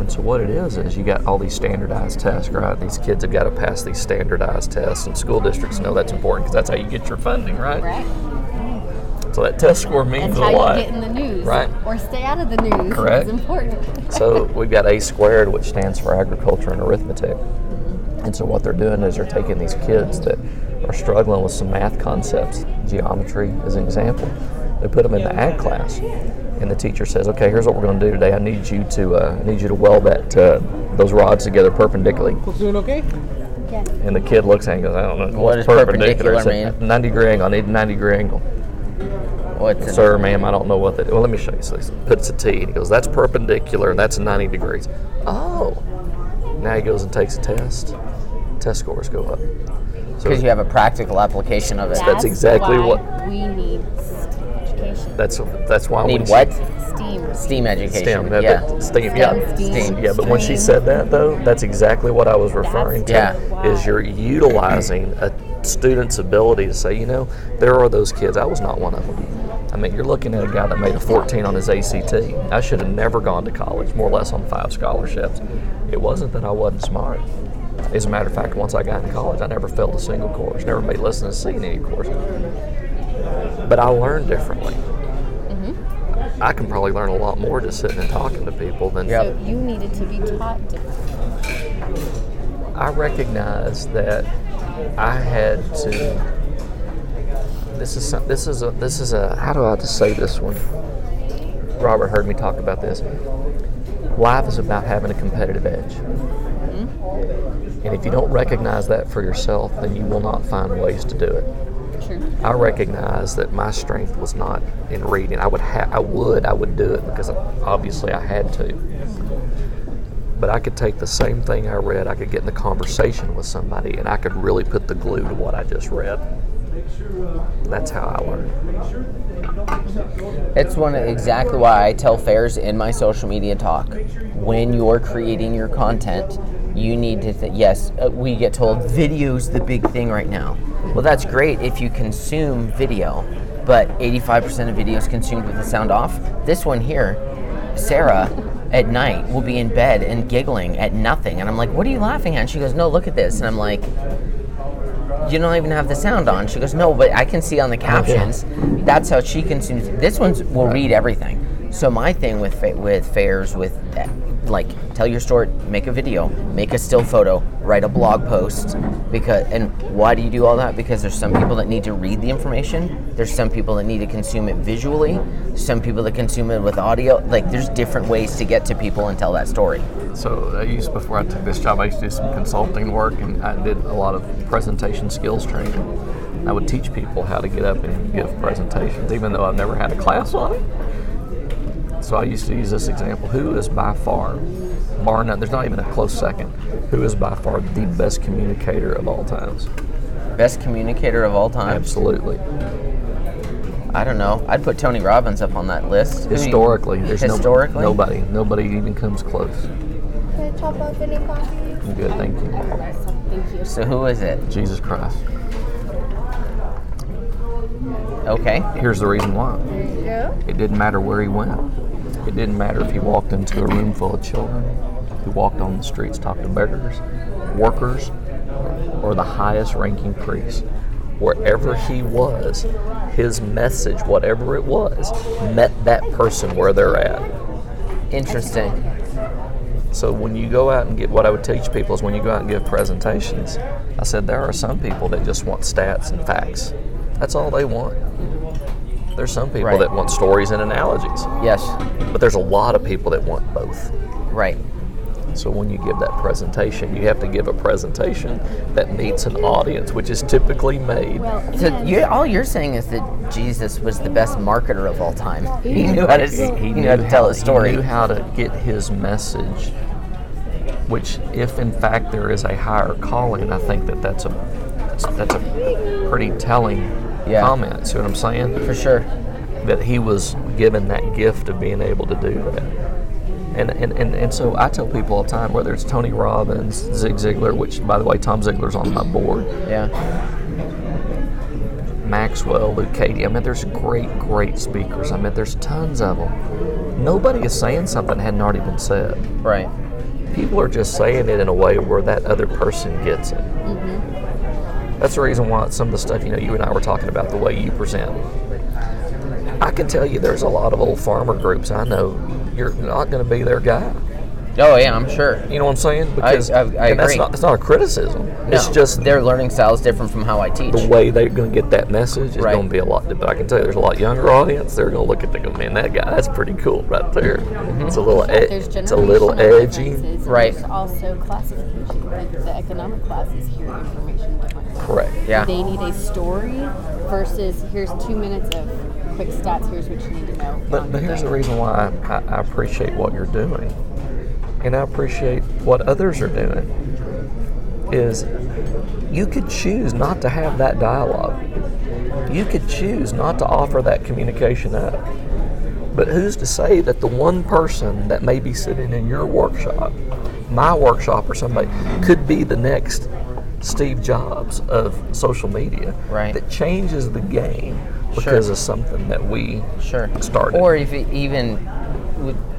And so what it is is you got all these standardized tests, right? These kids have got to pass these standardized tests, and school districts know that's important because that's how you get your funding, right? Right? So that test score means a how lot. you get in the news. Right. Or stay out of the news. Correct. It's important. So we've got A squared, which stands for agriculture and arithmetic. And so what they're doing is they're taking these kids that are struggling with some math concepts, geometry as an example. They put them in the ag class, and the teacher says, "Okay, here's what we're going to do today. I need you to uh, I need you to weld that uh, those rods together perpendicularly." Doing okay? Yes. And the kid looks at it and goes, "I don't know what's does perpendicular I mean? 90 degree angle. I need a 90 degree angle." What's? Sir, ma'am, I don't know what that. Well, let me show you. So he puts a T, and he goes, "That's perpendicular, and that's 90 degrees." Oh. Now he goes and takes a test. Test scores go up. So Because you have a practical application of it. That's exactly why what- we need STEM education. that's that's why we Need when what? STEAM. STEAM education. STEM, that- yeah. that- STEAM, STEM, yeah, STEAM. yeah. But when she said that, though, that's exactly what I was referring to. Yeah. Is you're utilizing a student's ability to say, you know, there are those kids. I was not one of them. I mean, you're looking at a guy that made a 14 on his ACT. I should have never gone to college, more or less on five scholarships. It wasn't that I wasn't smart. As a matter of fact, once I got in college, I never failed a single course, never made less than a C in any course. But I learned differently. Mm-hmm. I can probably learn a lot more just sitting and talking to people than Yep. So you needed to be taught differently. I recognize that I had to. This is some- this is a this is a how do I just say this one? Robert heard me talk about this. Life is about having a competitive edge, mm-hmm. and if you don't recognize that for yourself, then you will not find ways to do it. True. I recognized that my strength was not in reading. I would, ha- I would, I would do it because obviously I had to. But I could take the same thing I read, I could get in a conversation with somebody, and I could really put the glue to what I just read. That's how I learned. It's one of exactly why I tell fairs in my social media talk. When you're creating your content, you need to. Th- yes, uh, we get told video's the big thing right now. Well, that's great if you consume video, but 85% of videos consumed with the sound off. This one here, Sarah, at night will be in bed and giggling at nothing, and I'm like, "What are you laughing at?" And she goes, "No, look at this," and I'm like you don't even have the sound on. She goes, no, but I can see on the captions. That's how she consumes. This one's will read everything. So my thing with fa- with fairs with like tell your story, make a video, make a still photo, write a blog post. Because and why do you do all that? Because there's some people that need to read the information. There's some people that need to consume it visually. Some people that consume it with audio. Like there's different ways to get to people and tell that story. So I used before I took this job, I used to do some consulting work, and I did a lot of presentation skills training. I would teach people how to get up and give presentations, even though I've never had a class on it. So I used to use this example: Who is by far, bar none, there's not even a close second, who is by far the best communicator of all times? Best communicator of all time. Absolutely. I don't know. I'd put Tony Robbins up on that list. Who do you- Historically, there's no- nobody, nobody even comes close. Can I top up any coffee? I'm good, thank you. Thank you. So who is it? Jesus Christ. Okay. Here's the reason why. Yeah. It didn't matter where he went. It didn't matter if he walked into a room full of children, he walked on the streets, talked to beggars, workers, or the highest ranking priest. Wherever he was, his message, whatever it was, met that person where they're at. Interesting. So when you go out and get what I would teach people is when you go out and give presentations, I said there are some people that just want stats and facts. That's all they want. There's some people Right. that want stories and analogies, Yes. but there's a lot of people that want both. Right. So when you give that presentation, you have to give a presentation that meets an audience, which is typically made. Well, So and- you, all you're saying is that Jesus was the best marketer of all time. He knew how to, he, knew how to tell a story. He knew how to get his message. Which, if in fact there is a higher calling, I think that that's a that's, that's a pretty telling Yeah. comment. See what I'm saying? For sure. that he was given that gift of being able to do that. And, and, and, and so I tell people all the time, whether it's Tony Robbins, Zig Ziglar, which by the way, Tom Ziglar's on my board, Yeah. Maxwell, Luke Cady. I mean, there's great, great speakers. I mean, there's tons of them. Nobody is saying something that hadn't already been said. Right. People are just saying it in a way where that other person gets it. Mm-hmm. That's the reason why some of the stuff, you know, you and I were talking about, the way you present. I can tell you there's a lot of old farmer groups I know you're not going to be their guy. Oh yeah, I'm sure. You know what I'm saying? Because I- I and that's not it's not a criticism. No, It's just their learning style is different from how I teach. the way they're going to get that message is Right. going to be a lot. Different but I can tell you, there's a lot younger audience. They're going to look at it and go, "Man, that guy, that's pretty cool right there." Mm-hmm. It's a little, e- it's a little edgy. Right. There's also classification. Like the economic classes here, information differently. Correct. Yeah. They need a story versus here's two minutes of quick stats. Here's what you need to know. But, but your here's the reason why I, I, I appreciate what you're doing, and I appreciate what others are doing. Is you could choose not to have that dialogue. You could choose not to offer that communication up. But who's to say that the one person that may be sitting in your workshop, my workshop, or somebody could be the next Steve Jobs of social media Right. that changes the game because of something that we Sure. started. Or if it even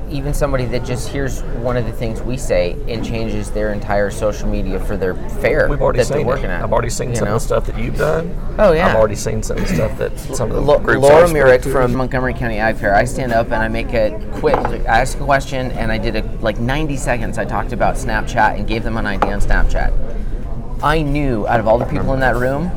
even somebody that just hears one of the things we say and changes their entire social media for their fair We've already that seen they're working it. at. I've already seen you some know? of the stuff that you've done. Oh, yeah. I've already seen some of the stuff that some of the Lo- groups Laura Murick from Montgomery County Ag Fair. I stand up and I make a quick, I ask a question and I did a like 90 seconds. I talked about Snapchat and gave them an idea on Snapchat. I knew out of all the people in that room,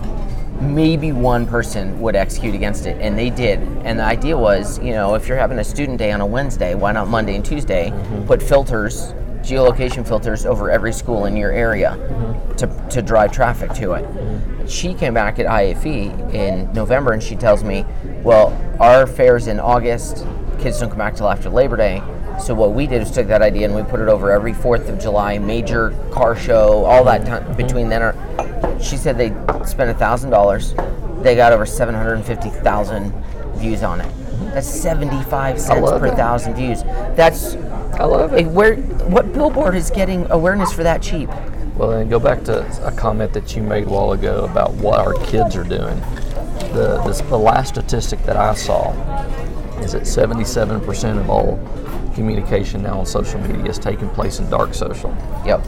maybe one person would execute against it, and they did. And the idea was, you know, if you're having a student day on a Wednesday, why not Monday and Tuesday? Mm-hmm. Put filters geolocation filters over every school in your area to, to drive traffic to it. She came back at IFE in November and she tells me, well, our fair's in August, kids don't come back till after Labor Day. So what we did was took that idea and we put it over every 4th of July, major car show, all that time mm-hmm. between then. She said they spent a thousand dollars. They got over 750,000 views on it. Mm-hmm. That's 75 cents per it. thousand views. That's I love it. where what billboard is getting awareness for that cheap? Well, then go back to a comment that you made a while ago about what our kids are doing. The, this, the last statistic that I saw is that 77% of all communication now on social media is taking place in dark social. Yep.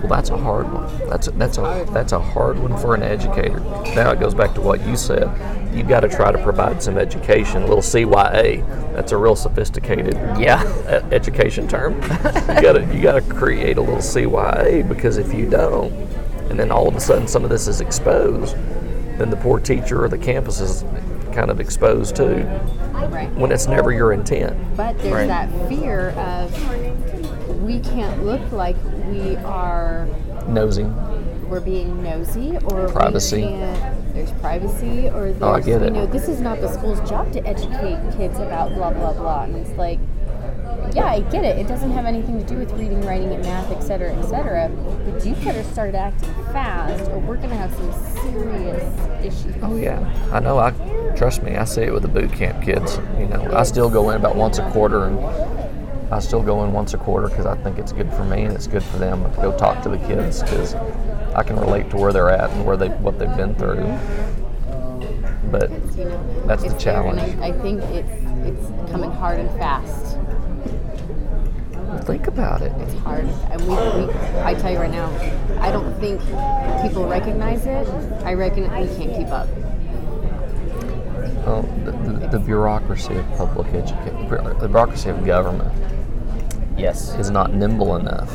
Well, that's a hard one. That's a, that's a that's a hard one for an educator. Now it goes back to what you said. You've got to try to provide some education. A little CYA. That's a real sophisticated Yeah. e- education term. you got to you got to create a little CYA because if you don't, and then all of a sudden some of this is exposed, then the poor teacher or the campus is kind of exposed to Right. when it's never your intent. But there's Right. that fear of we can't look like we are nosy. we're being nosy or we Privacy. can't- there's privacy or there's Oh, I get you it. know this is not the school's job to educate kids about blah blah blah and it's like yeah i get it it doesn't have anything to do with reading writing and math etc., cetera et cetera but you better start acting fast or we're going to have some serious issues Oh yeah, I know. I trust me. I see it with the boot camp kids. You know, I still go in about once a quarter, and I still go in once a quarter because I think it's good for me and it's good for them to go talk to the kids because I can relate to where they're at and where they what they've been through. But That's the it's there, and challenge. I, I think it's it's coming hard and fast think about it. it's hard and we, we i tell you right now i don't think people recognize it i reckon we can't keep up Well, the, the, the bureaucracy of public education, the bureaucracy of government Yes. is not nimble enough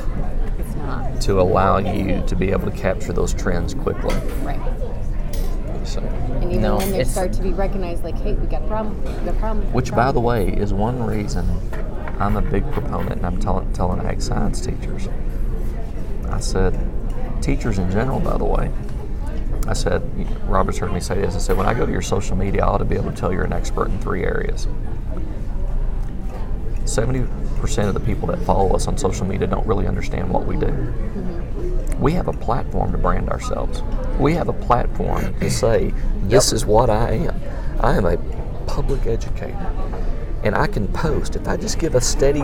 it's not to allow you to be able to capture those trends quickly. right So, and even No, when they start to be recognized like hey we got a problem we got a problem which, by the way, is one reason I'm a big proponent, and I'm telling telling ag science teachers. I said, teachers in general, by the way. I said, Robert's heard me say this. I said, when I go to your social media, I ought to be able to tell you're an expert in three areas. 70% of the people that follow us on social media don't really understand what we do. Mm-hmm. We have a platform to brand ourselves. We have a platform to say, this is what I am. I am a public educator. And I can post, if I just give a steady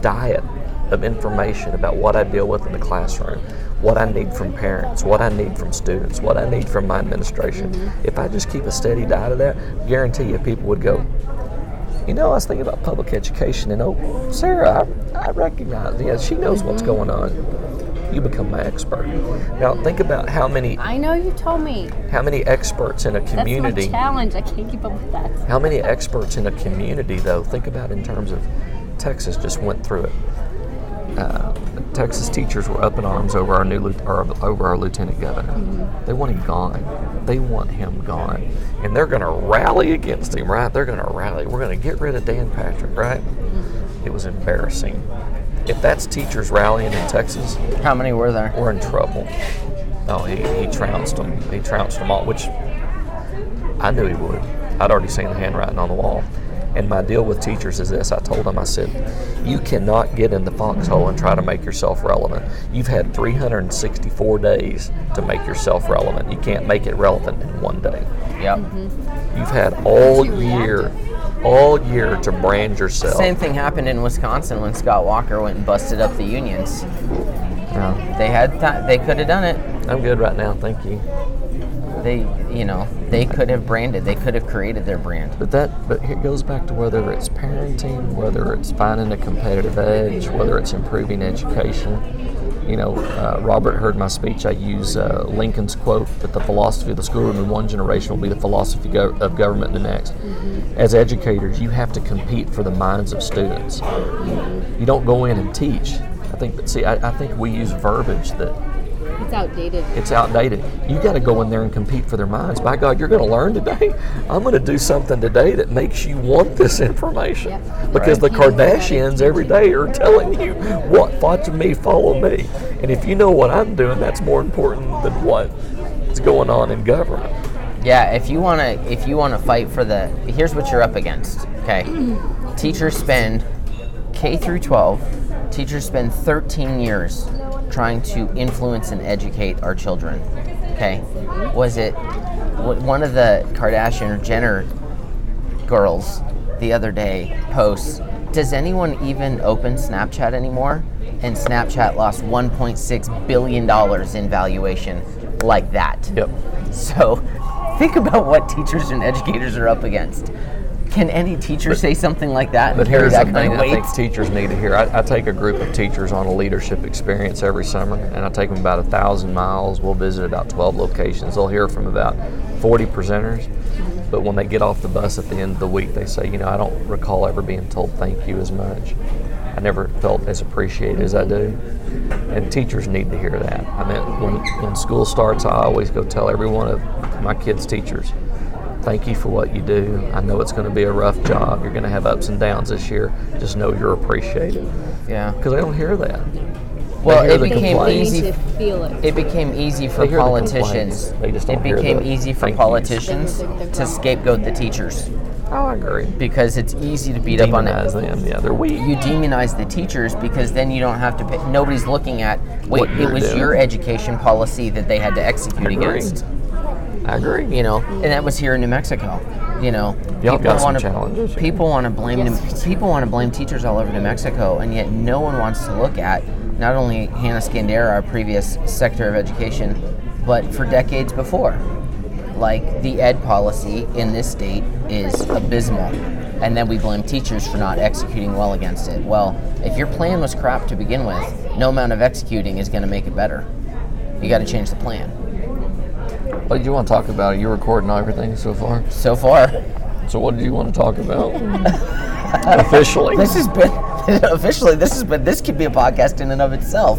diet of information about what I deal with in the classroom, what I need from parents, what I need from students, what I need from my administration. Mm-hmm. If I just keep a steady diet of that, guarantee you people would go, you know, I was thinking about public education, and oh, Sarah, I, I recognize, yeah, she knows what's mm-hmm. going on. You become my expert. Now, think about how many i know you told me how many experts in a community? that's my challenge i can't keep up with that How many experts in a community, though? Think about in terms of Texas just went through it. Uh, Texas teachers were up in arms over our new or over our lieutenant governor. They want him gone. They want him gone, and they're going to rally against him. Right? They're going to rally. We're going to get rid of Dan Patrick. Right? It was embarrassing. If that's teachers rallying in Texas, How many were there? we're in trouble. Oh, he, he trounced them. He trounced them all, which I knew he would. I'd already seen the handwriting on the wall. And my deal with teachers is this I told them, I said, you cannot get in the foxhole and try to make yourself relevant. You've had 364 days to make yourself relevant. You can't make it relevant in one day. Yep. Mm-hmm. You've had all Too year, all year to brand yourself. Same thing happened in Wisconsin when Scott Walker went and busted up the unions. Yeah. They had th- they could have done it. I'm good right now, thank you. They you know they could have branded. They could have created their brand. But that, but it goes back to whether it's parenting, whether it's finding a competitive edge, whether it's improving education. You know, uh, Robert heard my speech. I use uh, Lincoln's quote that the philosophy of the schoolroom in one generation will be the philosophy go- of government in the next. As educators, you have to compete for the minds of students. You don't go in and teach. I think see, I, I think we use verbiage that It's outdated. It's outdated. You got to go in there and compete for their minds. By God, you're going to learn today. I'm going to do something today that makes you want this information. Yep. Because the Kardashians every day are telling you what, watch me, follow me. And if you know what I'm doing, that's more important than what's going on in government. Yeah, if you want to if you want to fight for the here's what you're up against. Okay. teachers spend K through 12, teachers spend 13 years trying to influence and educate our children. Okay. Was it one of the Kardashian or Jenner girls the other day posts, does anyone even open Snapchat anymore? And Snapchat lost 1.6 billion dollars in valuation like that. Yep. So think about what teachers and educators are up against. Can any teacher say something like that But here's that the thing I think teachers need to hear. I, I take a group of teachers on a leadership experience every summer, and I take them about a thousand miles. We'll visit about 12 locations. They'll hear from about 40 presenters. But when they get off the bus at the end of the week, they say, you know, I don't recall ever being told thank you as much. I never felt as appreciated as I do. And teachers need to hear that. I mean, when, when school starts, I always go tell every one of my kids' teachers, thank you for what you do. I know it's going to be a rough job. You're going to have ups and downs this year. Just know you're appreciated. Yeah. Because they don't hear that. Well, it became complaints. easy. need to feel it. It became easy for They hear the politicians. complaints. They just don't it became easy for politicians They hear the- the to scapegoat the teachers Oh, I agree. because it's easy to beat up on Demonize it. them. Yeah, they're weak. You demonize the teachers because then you don't have to pay. Nobody's looking at. Wait, What it was doing. your education policy that they had to execute I agree. against. I agree. you know, and that was here in New Mexico. You know, Y'all got wanna, challenges. People want to blame Yes, New- people want to blame teachers all over New Mexico, and yet no one wants to look at not only Hanna Skandera, our previous Secretary of Education, but for decades before. Like the ed policy in this state is abysmal, and then we blame teachers for not executing well against it. Well, if your plan was crap to begin with, no amount of executing is going to make it better. You got to change the plan. What did you want to talk about? it? You're recording everything so far? So far, So what do you want to talk about? Officially. This has been officially. This has been. This could be a podcast in and of itself.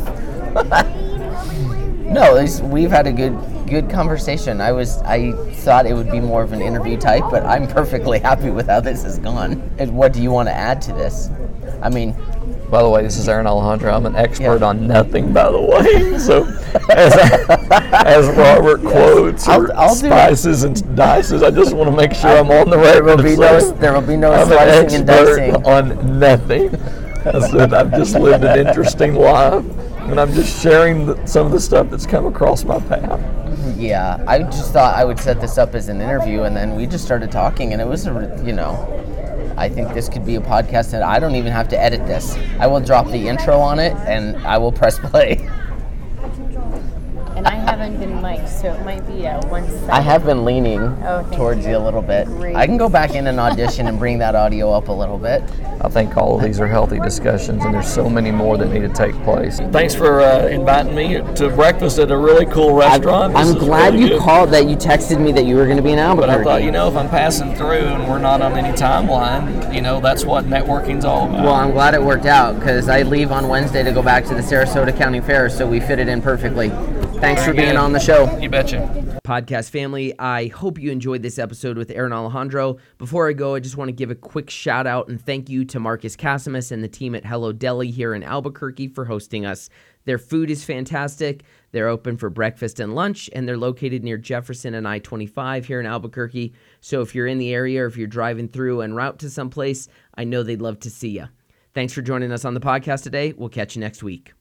no, this, we've had a good good conversation. I was. I thought it would be more of an interview type, but I'm perfectly happy with how this has gone. And what do you want to add to this? I mean, By the way, this is Aaron Alejandro. I'm an expert Yeah. on nothing, by the way. So, as, as Robert quotes I'll- or I'll spices and dices, I just want to make sure I'm on the right. there will be no. There will be no I'm an slicing and expert dicing. on nothing. I said I've just lived an interesting life, and I'm just sharing the, some of the stuff that's come across my path. Yeah, I just thought I would set this up as an interview, and then we just started talking, and it was, a, you know, I think this could be a podcast that I don't even have to edit this. I will drop the intro on it, and I will press play. And I haven't been mic'd, so it might be a one side. I have been leaning Oh, towards you. you a little bit. Great. I can go back in and audition and bring that audio up a little bit. I think all of these are healthy discussions, and there's so many more that need to take place. Thanks for uh, inviting me to breakfast at a really cool restaurant. This I'm glad really you good. called that you texted me that you were going to be in Albuquerque. But I thought, you know, if I'm passing through and we're not on any timeline, you know, that's what networking's all about. well, I'm glad it worked out because I leave on Wednesday to go back to the Sarasota County Fair, so we fit it in perfectly. Thanks for being good. on the show. You betcha. podcast family. I hope you enjoyed this episode with Aaron Alejandro. Before I go, I just want to give a quick shout out and thank you to Marcus Casimus and the team at Hello Deli here in Albuquerque for hosting us. Their food is fantastic. They're open for breakfast and lunch, and they're located near Jefferson and I 25 here in Albuquerque. So if you're in the area or if you're driving through en route to someplace, I know they'd love to see you. Thanks for joining us on the podcast today. We'll catch you next week.